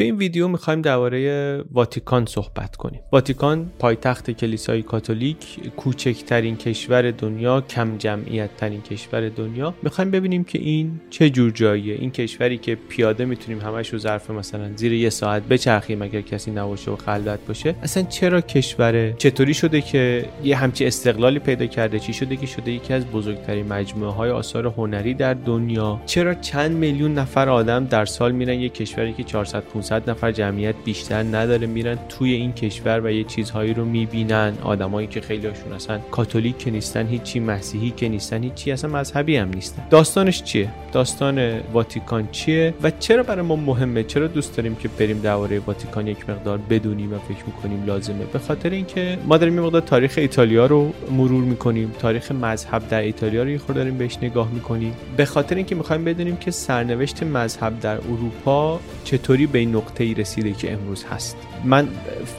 توی این ویدیو می‌خوایم درباره واتیکان صحبت کنیم. واتیکان پایتخت کلیسای کاتولیک، کوچکترین کشور دنیا، کم جمعیت ترین کشور دنیا. می‌خوایم ببینیم که این چه جور جاییه. این کشوری که پیاده می‌تونیم همش رو ظرف مثلا زیر یه ساعت بچرخیم اگر کسی نباشه و خلوت باشه. اصلا چرا کشوره؟ چطوری شده که یه همچی استقلالی پیدا کرده؟ چی شده که شده یکی از بزرگترین مجموعه های آثار هنری در دنیا؟ چرا چند میلیون نفر آدم در سال میرن یه کشوری که 400 500 نفر جمعیت بیشتر نداره میرن توی این کشور و یه چیزهایی رو می‌بینن. آدمایی که خیلی هاشون اصلا کاتولیک که نیستن هیچی مسیحی که نیستن هیچی اصلا مذهبی هم نیستن. داستانش چیه؟ داستان واتیکان چیه؟ و چرا برای ما مهمه؟ چرا دوست داریم که بریم درباره واتیکان یک مقدار بدونیم و فکر می‌کنیم لازمه؟ به خاطر اینکه ما داریم یه مقدار تاریخ ایتالیا رو مرور می‌کنیم. تاریخ مذهب در ایتالیا رو یه داریم بهش نگاه می‌کنیم. به خاطر اینکه می‌خوایم بدونیم که سرنوشت مذهب در اروپا چطوری به این نقطه ای رسیده که امروز هست. من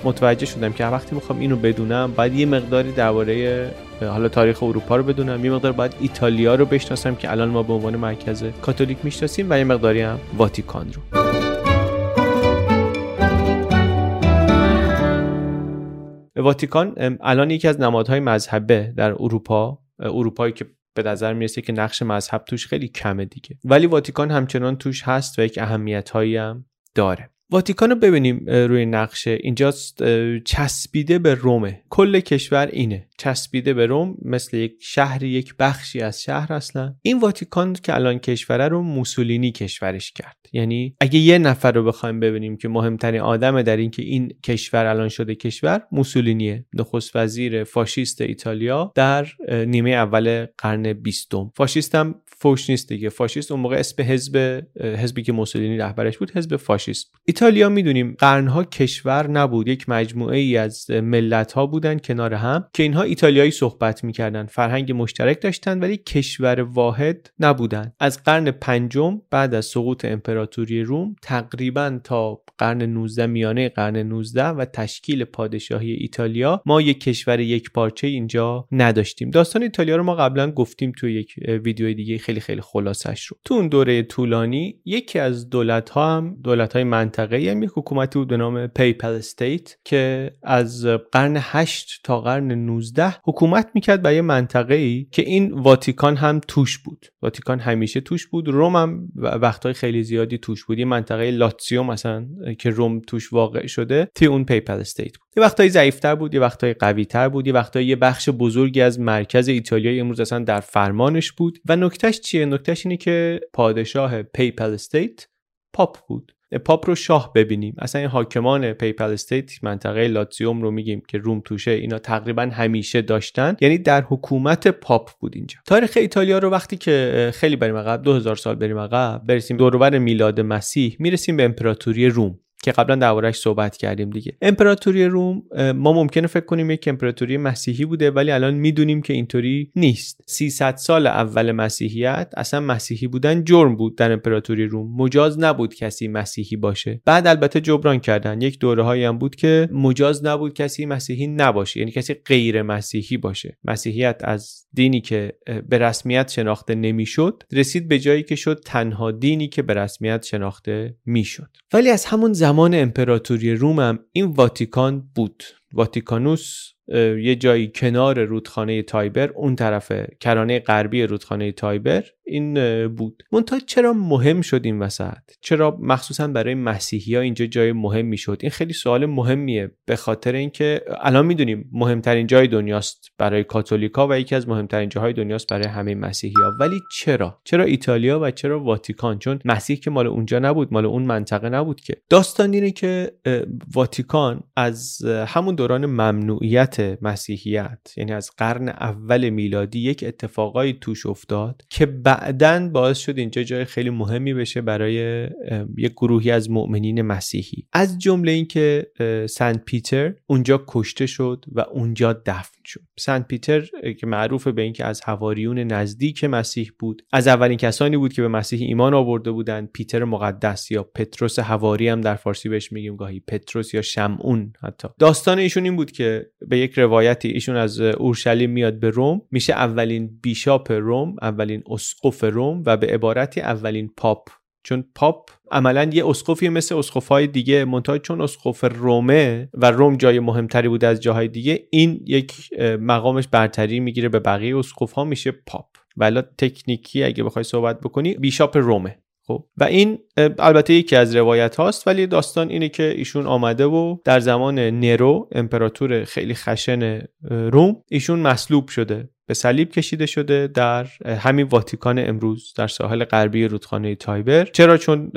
متوجه شدم که وقتی می‌خوام اینو بدونم باید یه مقداری درباره حالا تاریخ اروپا رو بدونم یه مقدار باید ایتالیا رو بشناسم که الان ما به عنوان مرکز کاتولیک می‌شناسیم و یه مقداری هم واتیکان رو. واتیکان الان یکی از نمادهای مذهبه در اروپا اروپایی که به نظر می‌رسه که نقش مذهب توش خیلی کمه دیگه. ولی واتیکان همچنان توش هست و یک اهمیت هم داره. واتیکان رو ببینیم روی نقشه. اینجا چسبیده به رومه. کل کشور اینه. چسبیده به روم مثل یک شهر یک بخشی از شهر اصلا. این واتیکان که الان کشوره رو موسولینی کشورش کرد. یعنی اگه یه نفر رو بخوایم ببینیم که مهمترین آدم در این که این کشور الان شده کشور موسولینیه. نخست وزیر فاشیست ایتالیا در نیمه اول قرن بیستم. فاشیست هم فوش نیست دیگه فاشیست اون موقع اسم حزب حزبی که موسولینی رهبرش بود حزب فاشیست بود. ایتالیا می‌دونیم قرنها کشور نبود. یک مجموعه ای از ملت ها بودن کنار هم که اینها ایتالیایی صحبت می‌کردن فرهنگ مشترک داشتن ولی کشور واحد نبودن. از قرن پنجم بعد از سقوط امپراتوری روم تقریبا تا قرن 19 میانه قرن 19 و تشکیل پادشاهی ایتالیا ما یک کشور یک پارچه اینجا نداشتیم. داستان ایتالیا رو ما قبلا گفتیم توی یک ویدیو دیگه خیلی خیلی خلاصش رو. تو اون دوره طولانی یکی از دولت ها هم دولت های منطقه هم یک حکومتی بود به نام Papal State که از قرن 8 تا قرن 19 حکومت می‌کرد برای منطقه ای که این واتیکان هم توش بود. واتیکان همیشه توش بود. روم هم وقتهای خیلی زیادی توش بود. یه منطقه لاتسیو مثلا که روم توش واقع شده توی اون Papal State بود. یه وقتایی ضعیفتر بود یه وقتایی قویتر بود یه وقتایی یه بخش بزرگی از مرکز ایتالیا امروز اصلا در فرمانش بود. و نکتهش چیه؟ نکتهش اینه که پادشاه Papal State پاپ بود. پاپ رو شاه ببینیم. اصلا این حاکمان Papal State منطقه لاتزیوم رو میگیم که روم توشه اینا تقریبا همیشه داشتن. یعنی در حکومت پاپ بود اینجا. تاریخ ایتالیا رو وقتی که خیلی بریم عقب 2000 سال بریم عقب برسیم دورور میلاد مسیح می‌رسیم به امپراتوری روم. که قبلا دربارهش صحبت کردیم دیگه. امپراتوری روم ما ممکنه فکر کنیم یک امپراتوری مسیحی بوده ولی الان می‌دونیم که اینطوری نیست. 300 سال اول مسیحیت اصلا مسیحی بودن جرم بود در امپراتوری روم. مجاز نبود کسی مسیحی باشه. بعد البته جبران کردن. یک دوره هایی هم بود که مجاز نبود کسی مسیحی نباشه. یعنی کسی غیر مسیحی باشه. مسیحیت از دینی که به رسمیت شناخته نمی‌شد رسید به جایی که شد تنها دینی که به رسمیت شناخته می‌شد. ولی از همون امپراتوری روم هم این واتیکان بود. واتیکانوس یه جایی کنار رودخانه تایبر اون طرف کرانه غربی رودخانه تایبر این بود. منتها چرا مهم شد این وسط؟ چرا مخصوصا برای مسیحی ها اینجا جای مهمی شد این خیلی سوال مهمیه به خاطر اینکه الان می‌دونیم مهمترین جای دنیاست برای کاتولیکا و یکی از مهمترین جاهای دنیاست برای همه مسیحی ها ولی چرا؟ چرا ایتالیا و چرا واتیکان؟ چون مسیح که مال اونجا نبود مال اون منطقه نبود که. داستان اینه که واتیکان از همون دوران ممنوعیت مسیحیت یعنی از قرن اول میلادی یک اتفاقایی توش افتاد که بعدا باعث شد اینجا جای خیلی مهمی بشه برای یک گروهی از مؤمنین مسیحی. از جمله اینکه سنت پیتر اونجا کشته شد و اونجا دفن شد. سنت پیتر که معروف به اینکه از حواریون نزدیک مسیح بود از اولین کسانی بود که به مسیح ایمان آورده بودند. پیتر مقدس یا پتروس حواری هم در فارسی بهش میگیم گاهی پتروس یا شمعون حتی. داستان ایشون این بود که به یک روایتی ایشون از اورشلیم میاد به روم میشه اولین بیشاپ روم اولین اسقف روم و به عبارتی اولین پاپ چون پاپ عملا یه اسقفی مثل اسقفهای دیگه منتها چون اسقف رومه و روم جای مهمتری بوده از جاهای دیگه این یک مقامش برتری می‌گیره به بقیه اسقف میشه پاپ. ولی تکنیکی اگه بخوای صحبت بکنی bishop رومه. خب؟ و این البته یکی از روایت هاست ولی داستان اینه که ایشون آمده و در زمان نرو امپراتور خیلی خشن روم ایشون مصلوب شده. به صلیب کشیده شده در همین واتیکان امروز در ساحل غربی رودخانه تایبر. چرا؟ چون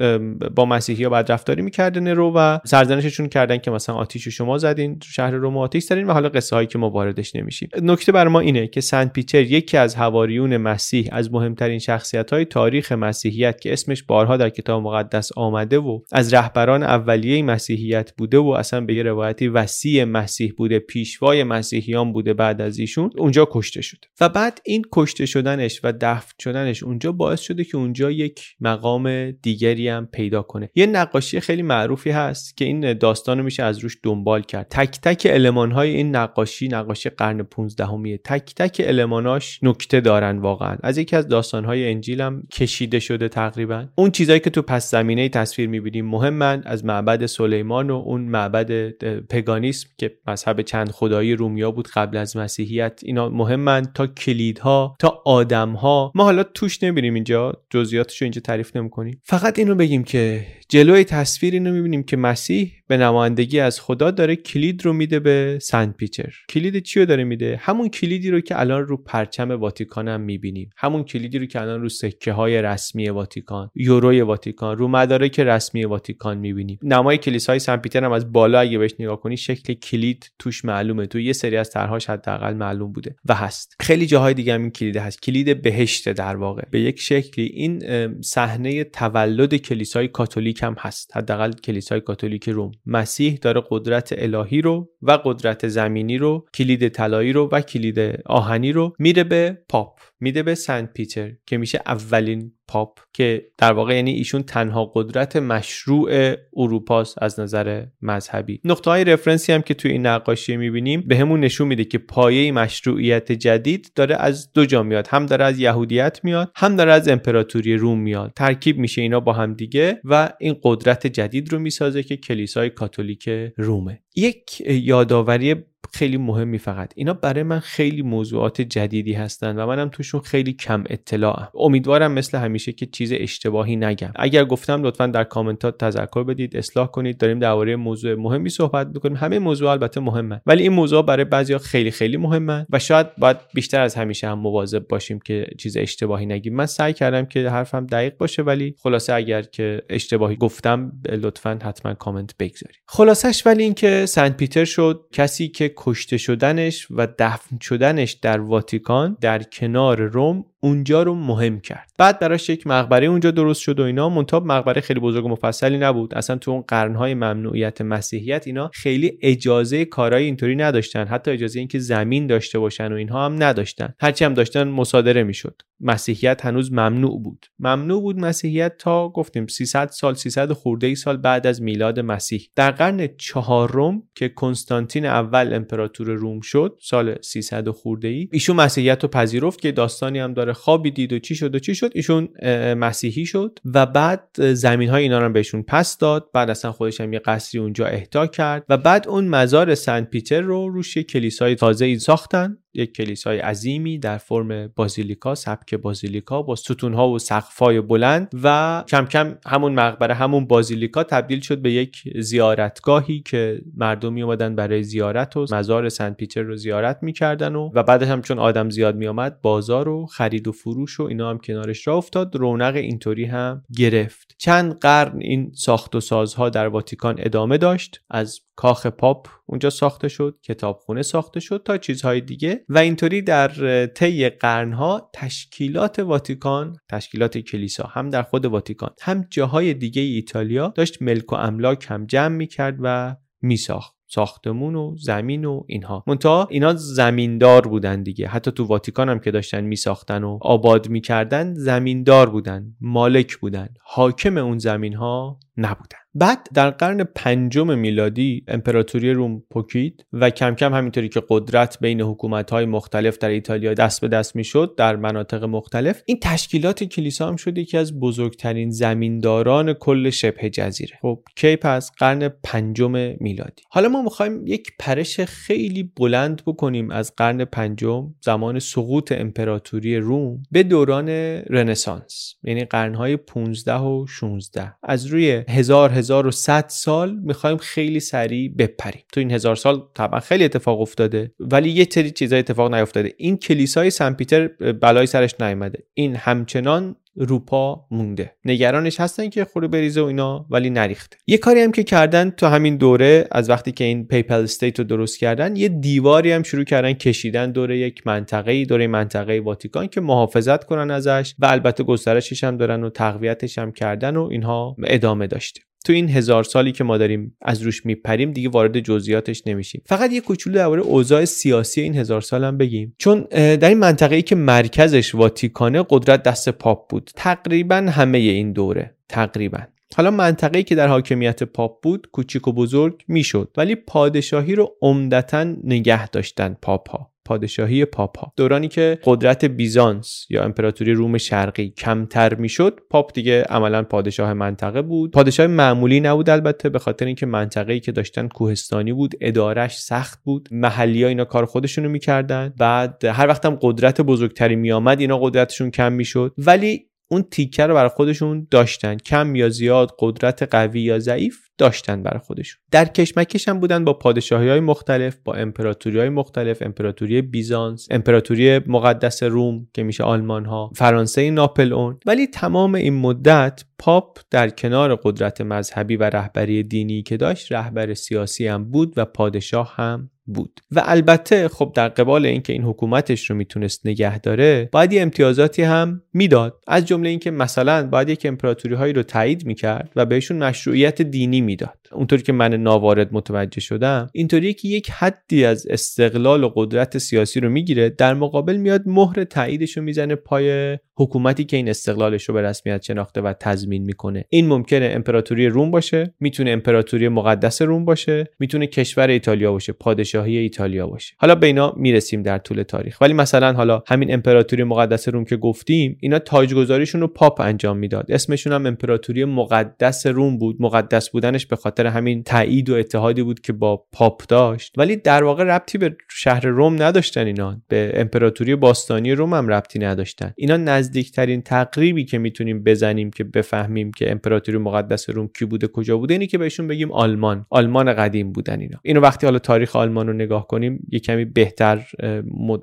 با مسیحی ها بد رفتاری می‌کرده نرو و سرزنششون کردن که مثلا آتیش شما زدین شهر روم آتیش زدین و حالا قصه هایی که ما واردش نمیشیم. نکته بر ما اینه که سنت پیتر یکی از حواریون مسیح از مهمترین شخصیت های تاریخ مسیحیت که اسمش بارها در کتاب مقدس آمده و از رهبران اولیه مسیحیت بوده و اصلا به یه روایتی وسیع مسیح بوده پیشوای مسیحیان بوده بعد از ایشون اونجا کشته شد. و بعد این کشته شدنش و دفن شدنش اونجا باعث شده که اونجا یک مقام دیگری هم پیدا کنه. یه نقاشی خیلی معروفی هست که این داستان میشه از روش دنبال کرد. تک تک علمان های این نقاشی نقاشی قرن 15 همیه تک تک الماناش نکته دارن واقعا. از یکی از داستان های انجیل هم کشیده شده تقریبا. اون چیزایی که تو پس زمینه تصویر می‌بینیم مهمن از معبد سلیمان و اون معبد پگانیسم که مذهب چند خدایی رومیا بود قبل از مسیحیت. اینا مهمن. تا کلیدها تا آدمها. ما حالا توش نمیریم اینجا جزئیاتش رو اینجا تعریف نمی‌کنیم. فقط اینو بگیم که جلوی تصویر اینو می‌بینیم که مسیح به نمایندگی از خدا داره کلید رو میده به سنت پیتر. کلید چی رو داره میده؟ همون کلیدی رو که الان رو پرچم واتیکان هم می‌بینیم. همون کلیدی رو که الان رو سکه های رسمی واتیکان یوروی واتیکان رو مدارک رسمی واتیکان می‌بینیم. نمای کلیسای سنت پیتر هم از بالا اگه بهش نگاه کنی شکل کلید توش معلومه. تو یه سری از طرحهاش حداقل معلوم بوده و هست. خیلی جاهای دیگه هم این کلید هست. کلید بهشت در واقع. به یک شکلی این صحنه تولد کلیسای کاتولیک هم هست. حداقل کلیسای کاتولیک روم. مسیح داره قدرت الهی رو و قدرت زمینی رو کلید طلایی رو و کلید آهنی رو میره به پاپ. میده به سنت پیتر که میشه اولین پاپ که در واقع یعنی ایشون تنها قدرت مشروع اروپاست از نظر مذهبی. نقطه های رفرنسی هم که توی این نقاشی می‌بینیم به همون نشون میده که پایه مشروعیت جدید داره از دو جا میاد هم داره از یهودیت میاد هم داره از امپراتوری روم میاد. ترکیب میشه اینا با هم دیگه و این قدرت جدید رو می‌سازه که کلیسای کاتولیک رومه. یک یادآوری خیلی مهمی فقط. اینا برای من خیلی موضوعات جدیدی هستن و منم توشون خیلی کم اطلاعم امیدوارم مثل همیشه که چیز اشتباهی نگم. اگر گفتم لطفا در کامنتات تذکر بدید اصلاح کنید. داریم درباره موضوع مهمی صحبت می‌کنیم. همه موضوع البته مهمه ولی این موضوع برای بعضیا خیلی خیلی مهمه و شاید باید بیشتر از همیشه هم مواظب باشیم که چیز اشتباهی نگیم. من سعی کردم که حرفم دقیق باشه ولی خلاصه اگر که اشتباهی گفتم لطفا حتما کامنت بگذارید. خلاصش ولی اینکه سنت پیتر شد. کسی که کشته شدنش و دفن شدنش در واتیکان در کنار روم اونجا رو مهم کرد. بعد براش یک مقبره اونجا درست شد و اینا. منتها مقبره خیلی بزرگ و مفصلی نبود. اصلا تو اون قرنهای ممنوعیت مسیحیت اینا خیلی اجازه کارهای اینطوری نداشتن. حتی اجازه اینکه زمین داشته باشن و اینها هم نداشتن. هرچی هم داشتن مصادره می‌شد. مسیحیت هنوز ممنوع بود. ممنوع بود مسیحیت تا گفتیم 300 سال 300 خورده ای سال بعد از میلاد مسیح. در قرن چهارم که کنستانتین اول امپراتور روم شد سال 300 خورده ای ایشون مسیحیت رو پذیرفت که داستانی هم داره خوابی دید و چی شد و چی شد ایشون مسیحی شد و بعد زمین های اینا رو بهشون پس داد. بعد اصلا خودش هم یه قصری اونجا اهدا کرد و بعد اون مزار سنت پیتر رو روش کلیسای تازه ای ساختن. یک کلیسای عظیمی در فرم بازیلیکا سبک بازیلیکا با ستونها و سقفای بلند و کم کم همون مقبره همون بازیلیکا تبدیل شد به یک زیارتگاهی که مردمی اومدن برای زیارت و مزار سنت پیتر رو زیارت می‌کردن و و بعدش هم چون آدم زیاد میآمد بازار و خرید و فروش و اینا هم کنارش را افتاد. رونق اینطوری هم گرفت. چند قرن این ساخت و سازها در واتیکان ادامه داشت. از کاخ پاپ اونجا ساخته شد کتابخونه ساخته شد تا چیزهای دیگه. و اینطوری در طی قرنها تشکیلات واتیکان تشکیلات کلیسا هم در خود واتیکان هم جاهای دیگه ایتالیا داشت ملک و املاک هم جمع می‌کرد و میساخت. ساختمون و زمین و اینها. منتها اینا زمیندار بودن دیگه. حتی تو واتیکان هم که داشتن میساختن و آباد می‌کردن زمیندار بودن مالک بودن. حاکم اون زمین ها نبودن. بعد در قرن پنجم میلادی امپراتوری روم پکید و کم کم همینطوری که قدرت بین حکومت‌های مختلف در ایتالیا دست به دست می‌شد در مناطق مختلف این تشکیلات کلیسا هم شد یکی از بزرگترین زمینداران کل شبه جزیره. خب کی پس؟ قرن پنجم میلادی. حالا ما می‌خوایم یک پرش خیلی بلند بکنیم از قرن پنجم زمان سقوط امپراتوری روم به دوران رنسانس یعنی قرنهای 15 و 16 از روی هزار 1100 سال می‌خوایم خیلی سریع بپریم. تو این هزار سال طبعا خیلی اتفاق افتاده ولی یه سری چیزایی اتفاق نیفتاده. این کلیسای سن پیتر بلایی سرش نیامده این همچنان رو پا مونده. نگرانش هستن که فرو بریزه و اینا ولی نریخته. یه کاری هم که کردن تو همین دوره از وقتی که این Papal State رو درست کردن یه دیواری هم شروع کردن کشیدن دور یک منطقه دور منطقه واتیکان که محافظت کنن ازش. و البته گسترشش هم دارن و تقویتش هم کردن و اینها ادامه داشته. تو این هزار سالی که ما داریم از روش میپریم دیگه وارد جزئیاتش نمیشیم. فقط یه کوچولو درباره اوضاع سیاسی این هزار سال هم بگیم. چون در این منطقه ای که مرکزش واتیکانه قدرت دست پاپ بود. تقریبا همه این دوره تقریبا. حالا منطقه‌ای که در حاکمیت پاپ بود کوچیک و بزرگ می‌شد. ولی پادشاهی رو عمدتا نگه داشتن پاپ ها پادشاهی پاپا. دورانی که قدرت بیزانس یا امپراتوری روم شرقی کمتر می‌شد پاپ دیگه عملا پادشاه منطقه بود. پادشاه معمولی نبود البته به خاطر اینکه منطقه‌ای که داشتن کوهستانی بود ادارش سخت بود. محلی ها اینا کار خودشونو می‌کردن. بعد هر وقت هم قدرت بزرگتری میآمد اینا قدرتشون کم می‌شد. ولی اون تیکه رو برای خودشون داشتن. کم یا زیاد قدرت قوی یا ضعیف داشتن برای خودشون. در کشمکش هم بودن با پادشاهی های مختلف با امپراتوری های مختلف امپراتوری بیزانس امپراتوری مقدس روم که میشه آلمان ها فرانسه ناپل اون ولی تمام این مدت پاپ در کنار قدرت مذهبی و رهبری دینی که داشت رهبر سیاسی هم بود و پادشاه هم بود. و البته خب در قبال اینکه این حکومتش رو می‌تونست نگه داره باید یه امتیازاتی هم می‌داد. از جمله اینکه مثلا باید یک امپراتوری هایی رو تایید می‌کرد و بهشون مشروعیت دینی می‌داد. اونطوری که من ناوارد متوجه شدم اینطوری که یک حدی از استقلال و قدرت سیاسی رو می‌گیره در مقابل میاد مهر تاییدش رو می‌زنه پای حکومتی که این استقلالش رو به رسمیت شناخته و تضمین می‌کنه. این ممکنه امپراتوری روم باشه می‌تونه امپراتوری مقدس روم باشه می‌تونه کشور ایتالیا باشه پادشاهی ایتالیا باشه. حالا به اینا می‌رسیم در طول تاریخ. ولی مثلا حالا همین امپراتوری مقدس روم که گفتیم اینا تاجگذاریشون رو پاپ انجام می‌داد. اسمشون هم امپراتوری مقدس روم بود. مقدس بودنش به خاطر همین تایید و اتحادی بود که با پاپ داشت. ولی در واقع ربطی به شهر روم نداشتن اینا. به امپراتوری باستانی روم هم ربطی نداشتن. اینا نزدیکترین تقریبی که می‌تونیم بزنیم که بفهمیم که امپراتوری مقدس روم کی بوده کجا بوده اینی که بهشون بگیم آلمان. آلمان قدیم بودن اینا. اینو وقتی حالا تاریخ آلمان رو نگاه کنیم یه کمی بهتر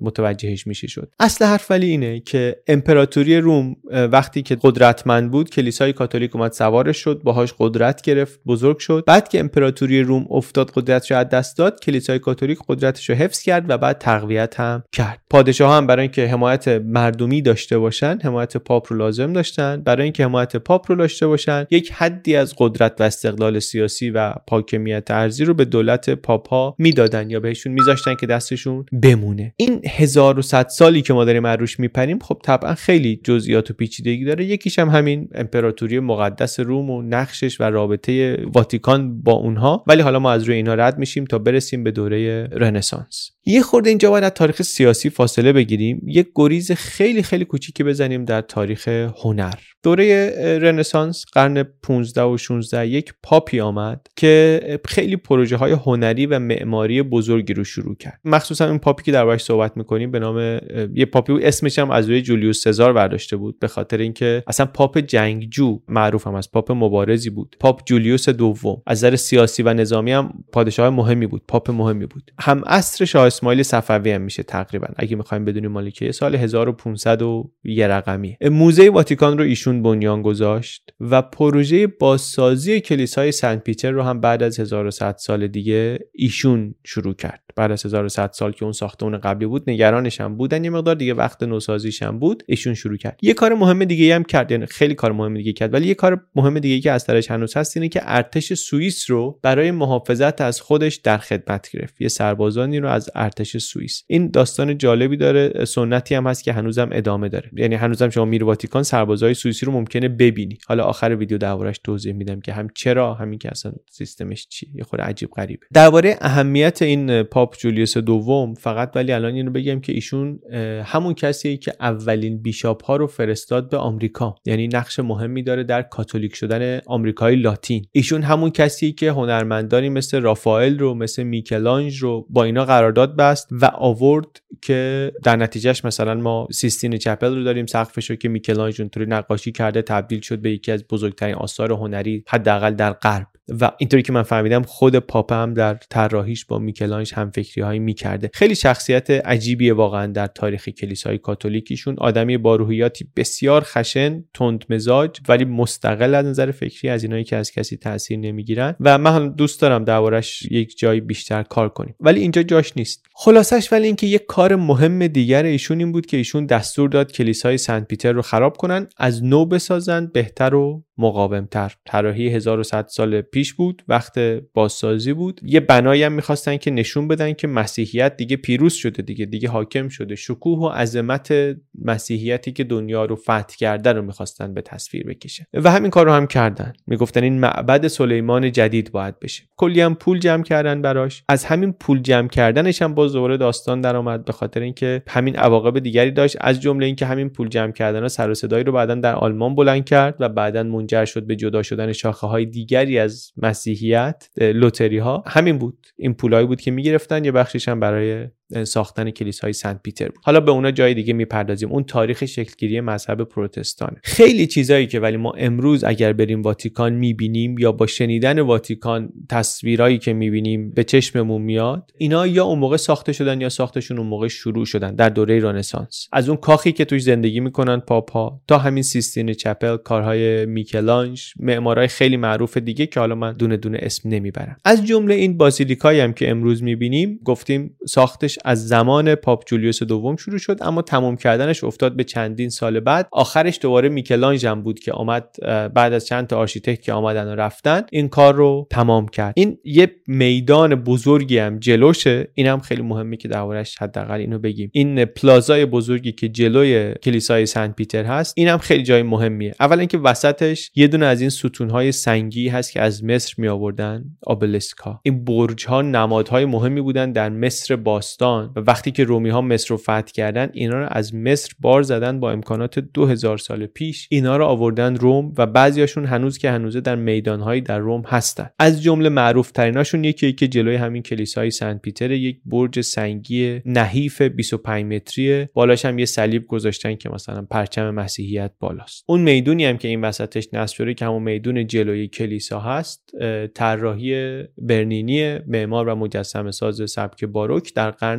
متوجهش میشه شد. اصل حرف ولی اینه که امپراتوری روم وقتی که قدرتمند بود کلیسای کاتولیک اومد سوارش شد باهاش قدرت گرفت بزرگ شد. بعد که امپراتوری روم افتاد قدرتش رو از دست داد کلیسای کاتولیک قدرتش رو حفظ کرد و بعد تقویت هم کرد. پادشاه هم برای اینکه حمایت مردمی داشته باشن حمایت پاپ رو لازم داشتن. برای اینکه حمایت پاپ رو داشته باشن یک حدی از قدرت و استقلال سیاسی و حاکمیت ارزی رو به دولت پاپا می‌دادن یا بهشون میذاشتن که دستشون بمونه. این 1100 سالی که ما داریم روش میپریم خب طبعا خیلی جزئیات و پیچیدگی داره. یکیش هم همین امپراتوری مقدس روم و نقشش و رابطه واتیکان با اونها. ولی حالا ما از روی اینا رد میشیم تا برسیم به دوره رنسانس. یه خورده اینجا باید از تاریخ سیاسی فاصله بگیریم. یک گریز خیلی خیلی کوچیکی بزنیم در تاریخ هنر. دوره رنسانس قرن 15 و 16 یک پاپی آمد که خیلی پروژه های هنری و معماری بزرگی رو شروع کرد. مخصوصا این پاپی که دربارش صحبت می‌کنیم به نام یه پاپی اسمش هم از روی جولیوس سزار برداشته بود به خاطر اینکه اصلا پاپ جنگجو معروف هم از پاپ مبارزی بود. پاپ جولیوس دوم. از نظر سیاسی و نظامی هم پادشاه مهمی بود. پاپ مهمی بود. هم عصر شاه اسماعیل صفوی هم میشه تقریبا. اگه می‌خوایم بدونیم مال کیه سال 1500 و یه رقمی. موزه واتیکان رو ایشون بنیان گذاشت و پروژه بازسازی کلیسای سنت پیتر رو هم بعد از 1100 سال دیگه ایشون شروع کرد. بعد از 1100 سال که اون ساختمون قبلی بود نگرانش هم بودن یه مقدار دیگه وقت نوسازیش هم بود ایشون شروع کرد. یه کار مهم دیگه هم کرد یعنی خیلی کار مهم دیگه کرد ولی یه کار مهم دیگه که از طرفش هنوز هست اینه که ارتش سوئیس رو برای محافظت از خودش در خدمت گرفت. یه سربازانی رو از ارتش سوئیس. این داستان جالبی داره سنتی هم هست که هنوزم ادامه داره. یعنی هنوزم شما میری واتیکان سربازای سوئیسی رو ممکنه ببینی. حالا آخر ویدیو دربارش توضیح میدم که هم چرا همین که اصلا سیستمش چیه. یه خورده عجیب غریبه. درباره اهمیت این پاپ جولیوس دوم فقط ولی الان اینو بگم که ایشون همون کسیه که اولین بیشاپ ها رو فرستاد به آمریکا. یعنی نقش مهمی داره در کاتولیک شدن آمریکای لاتین. ایشون همون کسیه که هنرمندانی مثل رافائل رو مثل میکلانج رو با اینا قرارداد بست و آورد که در نتیجهش مثلا ما سیستین چپل رو داریم سقفش رو که میکلانج اونطوری نقاشی کرده تبدیل شد به یکی از بزرگترین آثار هنری حداقل در غرب. و اینطوری که من فهمیدم خود پاپ هم در طراحیش با میکلانج هم هایی می‌کرده. خیلی شخصیت عجیبیه واقعا در تاریخ کلیسای کاتولیکیشون. آدمی با روحیاتی بسیار خشن تند مزاج ولی مستقل از نظر فکری از اینایی که از کسی تاثیر نمی‌گیرن. و من دوست دارم دربارش یک جایی بیشتر کار کنیم. ولی اینجا جاش نیست. خلاصش ولی اینکه یک کار مهم دیگر ایشون این بود که ایشون دستور داد کلیسای سنت پیتر رو خراب کنن از نو بسازن بهتر و مقاومتر. طراحی 1100 سال پیش بود وقت بازسازی بود. یه بنایی هم می‌خواستن که نشون بدن که مسیحیت دیگه پیروز شده دیگه دیگه حاکم شده. شکوه و عظمت مسیحیتی که دنیا رو فتح کرده رو می‌خواستن به تصویر بکشه و همین کار رو هم کردن. می‌گفتن این معبد سلیمان جدید باید بشه. کلی هم پول جمع کردن براش. از همین پول جمع کردنش هم باز دوباره داستان درآمد به خاطر اینکه همین عواقب دیگری داشت. از جمله اینکه همین پول جمع کردن سر و صدایی رو بعدا در آلمان بلند کرد و بعدا منجر شد به جدا شدن شاخه های دیگری از مسیحیت لوتری ها همین بود. این پولایی بود که می‌گرفتن یه بخشش هم برای ساختن کلیسای سنت پیتر بود. حالا به اونا جای دیگه می‌پردازیم. اون تاریخ شکلگیری مذهب پروتستانه. خیلی چیزایی که ولی ما امروز اگر بریم واتیکان می‌بینیم یا با شنیدن واتیکان تصویرایی که می‌بینیم به چشممون میاد اینا یا اون موقع ساخته شدن یا ساختشون اون موقع شروع شدن در دوره رنسانس. از اون کاخی که توش زندگی می‌کنن پاپا تا همین سیستین چپل کارهای میکلانج معمارای خیلی معروف دیگه که حالا من دونه دونه اسم نمی‌برم. از جمله این بازیلیکایی هم که امروز می‌بینیم گفتیم ساختش از زمان پاپ جولیوس دوم شروع شد اما تمام کردنش افتاد به چندین سال بعد. آخرش دوباره میکلانژ هم بود که آمد بعد از چند تا آرشیتکت که آمدن و رفتن این کار رو تمام کرد. این یه میدان بزرگی هم جلوشه. این هم خیلی مهمه که دربارش حداقل اینو بگیم. این پلازای بزرگی که جلوی کلیسای سنت پیتر هست این هم خیلی جای مهمیه. اول اینکه وسطش یه دونه از این ستونهای سنگی هست که از مصر می آوردن obelisk ا. این برج ها نمادهای مهمی بودن در مصر باستان باستان و وقتی که رومی ها مصر رو فتح کردن اینا رو از مصر بار زدن با امکانات 2000 سال پیش. اینا رو آوردن روم و بعضیاشون هنوز که هنوزه در میدانهایی در روم هستن. از جمله معروف تریناشون یکی که جلوی همین کلیسای سن پیتر یک برج سنگی نحیف 25 متری. بالاش هم یه صلیب گذاشتن که مثلا پرچم مسیحیت بالاست. اون می‌دونی هم که این وسطش نصب شده که همون میدون جلوی کلیسا هست طراحی برنینی معمار و مجسمه ساز سبک باروک در قرن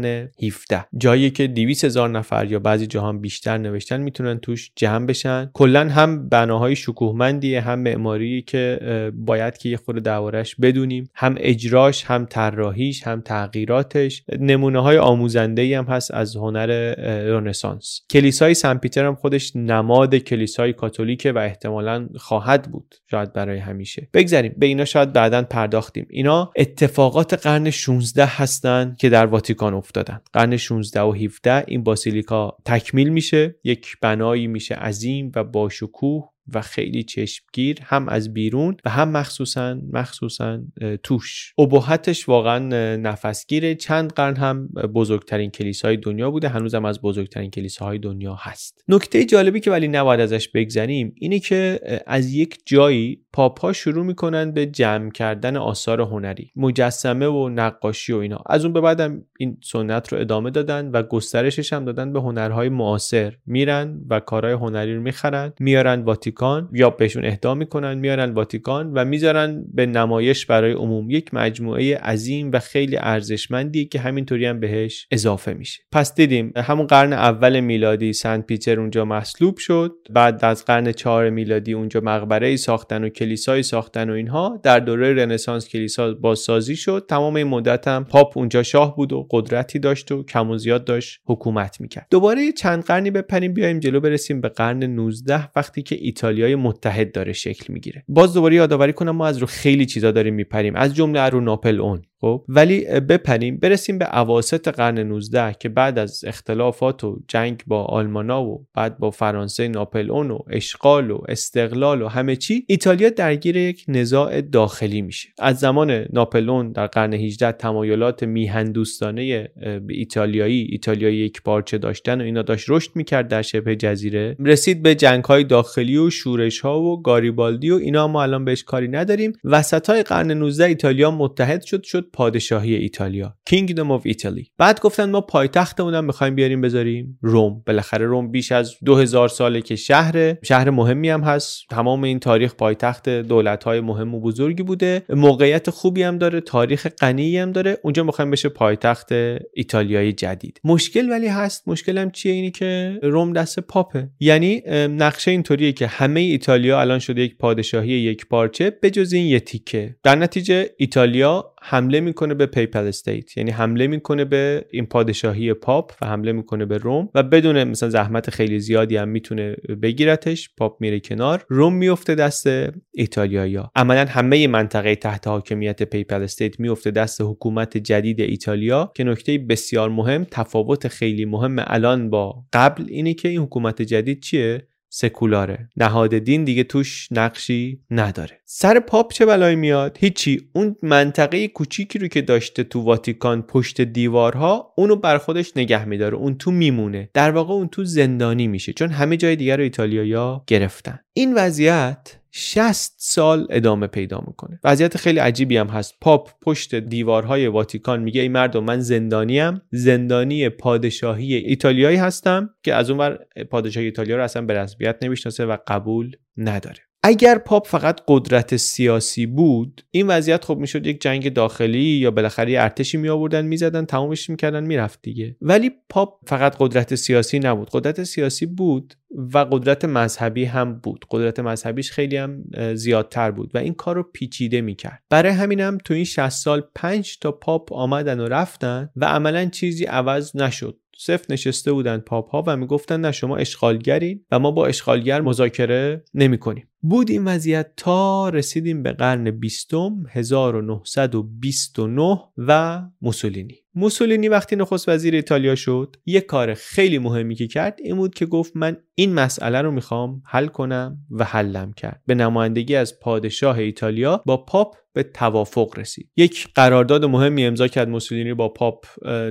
17 جایی که 200 هزار نفر یا بعضی جاها بیشتر نوشتن می‌تونن توش جمع بشن. کلا هم بناهای شکوهمندیه هم معماری که باید که یه خود دوارش بدونیم. هم اجراش هم طراحیش هم تغییراتش. نمونه های آموزنده هم هست از هنر رنسانس. کلیسای سن پیتر هم خودش نماد کلیسای کاتولیکه و احتمالا خواهد بود. شاید برای همیشه. بگذاریم به اینا شاید بعدا پرداختیم. اینا اتفاقات قرن 16 هستند که در واتیکان افتادن. قرن 16 و 17 این باسیلیکا تکمیل میشه یک بنایی میشه عظیم و با شکوه و خیلی چشمگیر هم از بیرون و هم مخصوصا مخصوصا توش. ابهتش واقعا نفسگیره. چند قرن هم بزرگترین کلیسای دنیا بوده هنوزم از بزرگترین کلیساهای دنیا هست. نکته جالبی که ولی نباید ازش بگذریم اینه که از یک جایی پاپا شروع می‌کنن به جمع کردن آثار هنری مجسمه و نقاشی و اینا. از اون به بعدم این سنت رو ادامه دادن و گسترشش هم دادن به هنرهای معاصر. میرن و کارهای هنری رو می‌خرن میارن واتیکان یا بهشون اهدا می‌کنن میارن واتیکان و می‌ذارن به نمایش برای عموم. یک مجموعه عظیم و خیلی ارزشمندی که همینطوری هم بهش اضافه میشه. پس دیدیم همون قرن اول میلادی سنت پیتر اونجا مصلوب شد. بعد از قرن چهار میلادی اونجا مقبره ساختن و کلیسای ساختن و اینها در دوره رنسانس کلیسا بازسازی شد. تمام این مدت هم پاپ اونجا شاه بود و قدرتی داشت و کم و زیاد داشت حکومت می‌کرد. دوباره چند قرنی بپریم بیایم جلو برسیم به قرن 19 وقتی که ایتالیای متحد داره شکل می‌گیره. باز دوباره یادآوری کنم ما از رو خیلی چیزا داریم میپریم از جمله رو ناپل اون. خب؟ ولی بپریم برسیم به اواسط قرن 19 که بعد از اختلافات و جنگ با آلمانا و بعد با فرانسه ناپل اون و اشغال و استقلال و همه چی ایتالیا درگیر یک نزاع داخلی میشه. از زمان ناپلون در قرن 18 تمایلات میهندوستانه ایتالیایی ایتالیایی یک پارچه داشتن و اینا داشت رشد می‌کرد در شبه جزیره. رسید به جنگ های داخلی و شورش ها و گاریبالدی و اینا ما الان بهش کاری نداریم. وسط های قرن 19 ایتالیا متحد شد شد پادشاهی ایتالیا. Kingdom of Italy. بعد گفتن ما پایتختمون هم می‌خوایم بیاریم بذاریم روم. بالاخره روم بیش از 2000 ساله که شهر شهر مهمی هم هست. تمام این تاریخ پایتخت دولت های مهم و بزرگی بوده. موقعیت خوبی هم داره تاریخ غنی هم داره. اونجا می‌خوایم بشه پایتخت ایتالیای جدید. مشکل ولی هست. مشکل هم چیه؟ اینی که روم دست پاپه. یعنی نقشه اینطوریه که همه ایتالیا الان شده یک پادشاهی یک پارچه بجز این یه تیکه. در نتیجه ایتالیا حمله می‌کنه به Papal State یعنی حمله می‌کنه به این پادشاهی پاپ و حمله می‌کنه به روم و بدون مثلا زحمت خیلی زیادی هم می‌تونه بگیرتش. پاپ میره کنار. روم میفته دست ایتالیایی عملا همه منطقه تحت حاکمیت Papal State میفته دست حکومت جدید ایتالیا. که نکته بسیار مهم تفاوت خیلی مهم الان با قبل اینه که این حکومت جدید چیه؟ سکولاره. نهاد دین دیگه توش نقشی نداره. سر پاپ چه بلایی میاد؟ هیچی. اون منطقه کوچیکی رو که داشته تو واتیکان پشت دیوارها اونو بر خودش نگه میداره. اون تو میمونه. در واقع اون تو زندانی میشه. چون همه جای دیگر رو ایتالیایا گرفتن. این وضعیت 60 سال ادامه پیدا می‌کنه. وضعیت خیلی عجیبی هم هست. پاپ پشت دیوارهای واتیکان میگه ای مردم من زندانیم. زندانی پادشاهی ایتالیایی هستم که از اونور پادشاهی ایتالیا رو اصلا به رسمیت نمی‌شناسه و قبول نداره. اگر پاپ فقط قدرت سیاسی بود این وضعیت خب می‌شد یک جنگ داخلی یا بالاخره ارتشی می آوردن می‌زدن تمامش می‌کردن می‌رفت دیگه. ولی پاپ فقط قدرت سیاسی نبود. قدرت سیاسی بود و قدرت مذهبی هم بود. قدرت مذهبیش خیلی هم زیادتر بود و این کار رو پیچیده می‌کرد. برای همینم تو این 60 سال 5 تا پاپ آمدن و رفتن و عملا چیزی عوض نشد. سفت نشسته بودن پاپ ها و می‌گفتن نه شما اشغالگرین و ما با اشغالگر مذاکره نمی کنیم. بود این وضعیت تا رسیدیم به قرن بیستم 1929 و موسولینی موسولینی وقتی نخست وزیر ایتالیا شد یه کار خیلی مهمی که کرد این بود که گفت من این مسئله رو می‌خوام حل کنم و حلم کرد به نمایندگی از پادشاه ایتالیا با پاپ به توافق رسید. یک قرارداد مهمی امضا کرد موسولینی با پاپ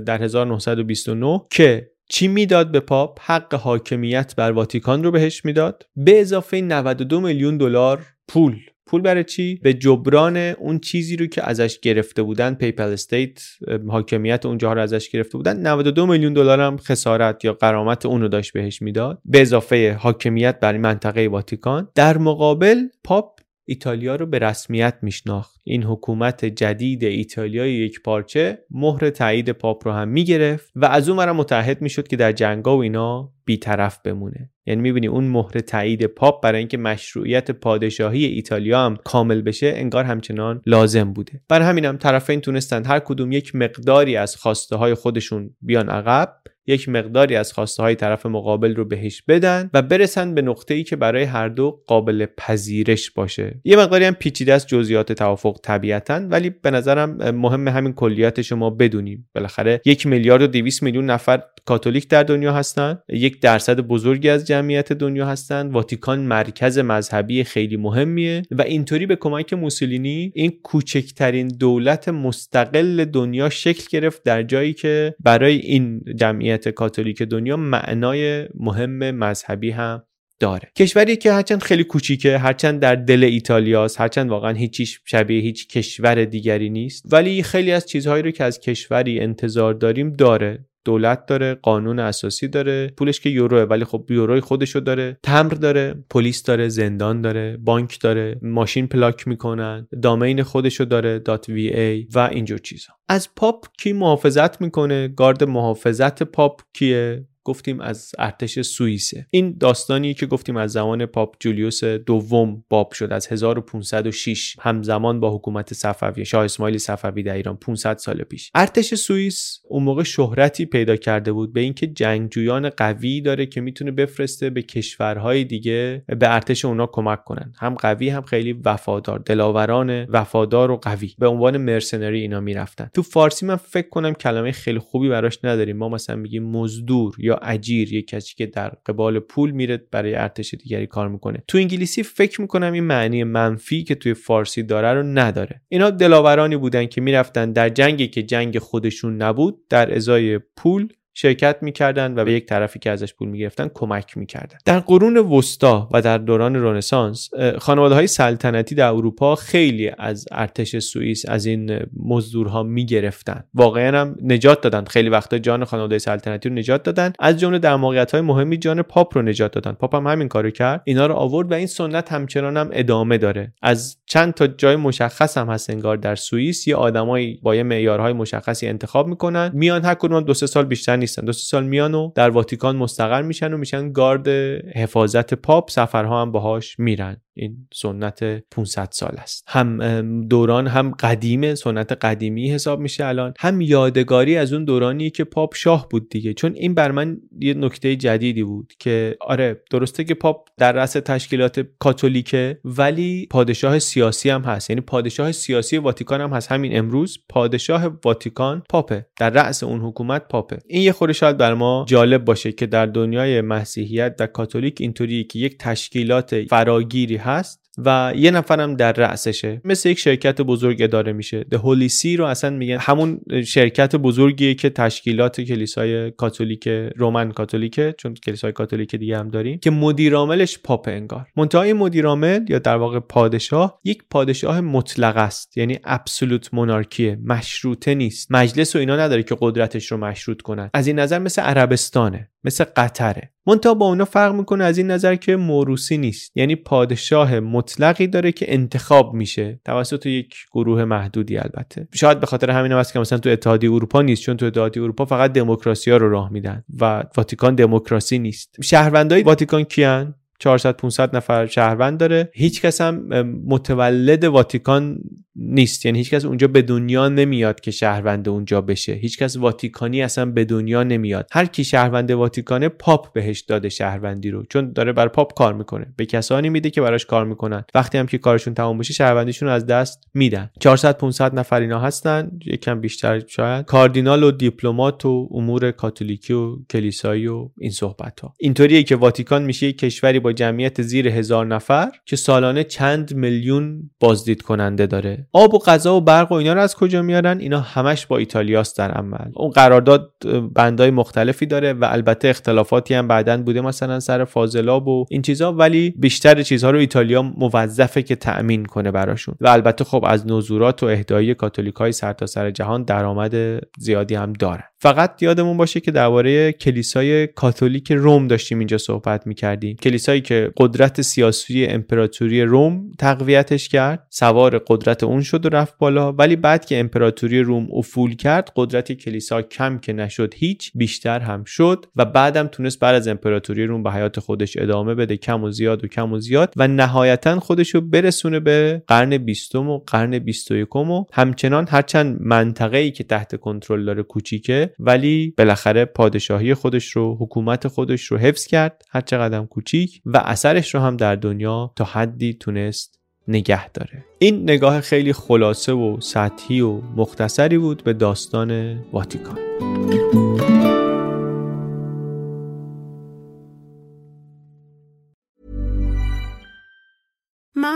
در 1929 که چی می‌داد به پاپ؟ حق حاکمیت بر واتیکان رو بهش می‌داد. به اضافه 92 میلیون دلار پول. پول برای چی؟ به جبران اون چیزی رو که ازش گرفته بودن Papal State حاکمیت اونجا رو ازش گرفته بودن. 92 میلیون دلار هم خسارت یا قرامت اون رو داشت بهش می‌داد. به اضافه حاکمیت برای منطقه واتیکان. در مقابل پاپ ایتالیا رو به رسمیت میشناخت. این حکومت جدید ایتالیای یک پارچه مهر تایید پاپ رو هم می‌گرفت و از اون متحد می‌شد که در جنگا و اینا بیطرف بمونه. یعنی می‌بینی اون مهر تایید پاپ برای اینکه مشروعیت پادشاهی ایتالیا هم کامل بشه انگار همچنان لازم بوده. بر همین هم طرفین تونستن هر کدوم یک مقداری از خواسته های خودشون بیان عقب. یک مقداری از خواسته های طرف مقابل رو بهش بدن و برسن به نقطه ای که برای هر دو قابل پذیرش باشه. یه مقداری هم پیچیده است جزئیات توافق طبیعتا ولی به نظرم مهم همین کلیات ما بدونیم. بالاخره یک میلیارد و 200 میلیون نفر کاتولیک در دنیا هستن یک درصد بزرگی از جمعیت دنیا هستند واتیکان مرکز مذهبی خیلی مهمیه و اینطوری به کمک موسولینی این کوچکترین دولت مستقل دنیا شکل گرفت در جایی که برای این جمعیت کاتولیک دنیا معنای مهم مذهبی هم داره. کشوری که هرچند خیلی کوچیکه هرچند در دل ایتالیاست هرچند واقعا هیچیش شبیه هیچ کشور دیگری نیست ولی خیلی از چیزهایی رو که از کشوری انتظار داریم داره. دولت داره قانون اساسی داره پولش که یوروه ولی خب یوروی خودشو داره. تمبر داره پلیس داره زندان داره بانک داره ماشین پلاک می‌کنن domain خودشو داره dot و اینجور چیزا. از پاپ کی محافظت می‌کنه؟ گارد محافظت پاپ کیه؟ گفتیم از ارتش سوئیسه. این داستانی که گفتیم از زمان پاپ جولیوس دوم باب شد. از 1506 همزمان با حکومت صفوی شاه اسماعیل صفوی در ایران 500 سال پیش. ارتش سوئیس اون موقع شهرتی پیدا کرده بود به اینکه جنگجویان قوی داره که می‌تونه بفرسته به کشورهای دیگه به ارتش اونا کمک کنن. هم قوی هم خیلی وفادار دلاوران وفادار و قوی. به عنوان مرسنری اینا می‌رفتن. تو فارسی من فکر کنم کلمه خیلی خوبی براش نداریم. ما مثلا میگیم مزدور اجیر یک کسی که در قبال پول میره برای ارتش دیگری کار می‌کنه. تو انگلیسی فکر می‌کنم این معنی منفی که توی فارسی داره رو نداره. اینا دلاورانی بودن که می‌رفتن در جنگی که جنگ خودشون نبود در ازای پول شرکت می‌کردند و به یک طرفی که ازش پول می‌گرفتن کمک می‌کردن. در قرون وسطا و در دوران رنسانس خانواده های سلطنتی در اروپا خیلی از ارتش سوئیس از این مزدورها می‌گرفتن. واقعا هم نجات دادن. خیلی وقتا جان خانواده سلطنتی رو نجات دادن. از جمله در موقعیت های مهمی جان پاپ رو نجات دادن. پاپ هم همین کارو کرد. اینا رو آورد و این سنت همچنان هم ادامه داره. از چند تا جای مشخص هم هست انگار در سوئیس. یه آدمایی با یه معیارهای مشخصی انتخاب می‌کنن. میان هر دو سه سال بیشتر نیستن. دو سال میان و در واتیکان مستقر میشن و میشن گارد حفاظت پاپ. سفرها هم باهاش میرن. این سنت 500 سال است. هم دوران هم قدیمه سنت قدیمی حساب میشه الان. هم یادگاری از اون دورانی که پاپ شاه بود دیگه. چون این بر من یه نکته جدیدی بود که آره درسته که پاپ در رأس تشکیلات کاتولیکه ولی پادشاه سیاسی هم هست. یعنی پادشاه سیاسی واتیکان هم هست. همین امروز پادشاه واتیکان پاپه. در رأس اون حکومت پاپه. این یه خورده شاید بر ما جالب باشه که در دنیای مسیحیت در کاتولیک اینطوری که یک تشکیلات فراگیری هست و یه نفرم در رأسشه. مثل یک شرکت بزرگ اداره میشه. The Holy See رو اصلا میگن همون شرکت بزرگیه که تشکیلات کلیسای کاتولیک رومن کاتولیکه چون کلیسای کاتولیک دیگه هم داریم که مدیرعاملش پاپ انگار. منتهای مدیرعامل یا در واقع پادشاه یک پادشاه مطلق است. یعنی ابسولوت مونارکیه مشروطه نیست. مجلس و اینا نداره که قدرتش رو مشروط کنن. از این نظر مثل عربستانه. مثل قطره. منتها با اونا فرق می‌کنه از این نظر که موروسی نیست. یعنی پادشاه مطلقی داره که انتخاب میشه توسط یک گروه محدودی البته. شاید به خاطر همین هست که مثلا تو اتحادیه اروپا نیست چون تو اتحادیه اروپا فقط دموکراسی ها رو راه میدن و واتیکان دموکراسی نیست. شهروندای واتیکان کیان؟ 400 500 نفر شهروند داره. هیچ کس هم متولد واتیکان نیست. یعنی هیچکس اونجا به دنیا نمیاد که شهروند اونجا بشه. هیچکس واتیکانی اصلا به دنیا نمیاد. هر کی شهروند واتیکانه پاپ بهش داده شهروندی رو. چون داره بر پاپ کار می‌کنه. به کسانی میده که براش کار می‌کنن. وقتی هم که کارشون تمام بشه شهروندیشون رو از دست میدن. 400 500 نفر اینا هستن. یکم بیشتر شاید. کاردینال و دیپلمات و امور کاتولیکی و کلیسایی و این صحبت ها اینطوریه که واتیکان میشه کشوری با جمعیت زیر هزار نفر که سالانه چند میلیون بازدید کننده داره. آب و غذا و برق و اینا رو از کجا میارن؟ اینا همش با ایتالیاست در عمل. اون قرارداد بندای مختلفی داره و البته اختلافاتی هم بعدا بوده مثلا سر فاضلاب و این چیزها ولی بیشتر چیزها رو ایتالیا موظفه که تأمین کنه براشون. و البته خب از نزورات و اهدایی کاتولیک های سرتاسر جهان درآمد زیادی هم دارن. فقط یادمون باشه که درباره کلیسای کاتولیک روم داشتیم اینجا صحبت می‌کردیم. کلیسایی که قدرت سیاسی امپراتوری روم تقویتش کرد سوار قدرت اون شد و رفت بالا. ولی بعد که امپراتوری روم افول کرد قدرت کلیسا کم که نشد هیچ بیشتر هم شد و بعدم تونست بعد از امپراتوری روم به حیات خودش ادامه بده کم و زیاد و کم و زیاد و نهایتا خودش رو برسونه به قرن بیستم و قرن بیست و همچنان هرچند منطقه ای که تحت کنترل داره کوچیکه ولی بالاخره پادشاهی خودش رو حکومت خودش رو حفظ کرد هر چقدر کوچیک و اثرش رو هم در دنیا تا حدی تونست نگه داره. این نگاه خیلی خلاصه و سطحی و مختصری بود به داستان واتیکان.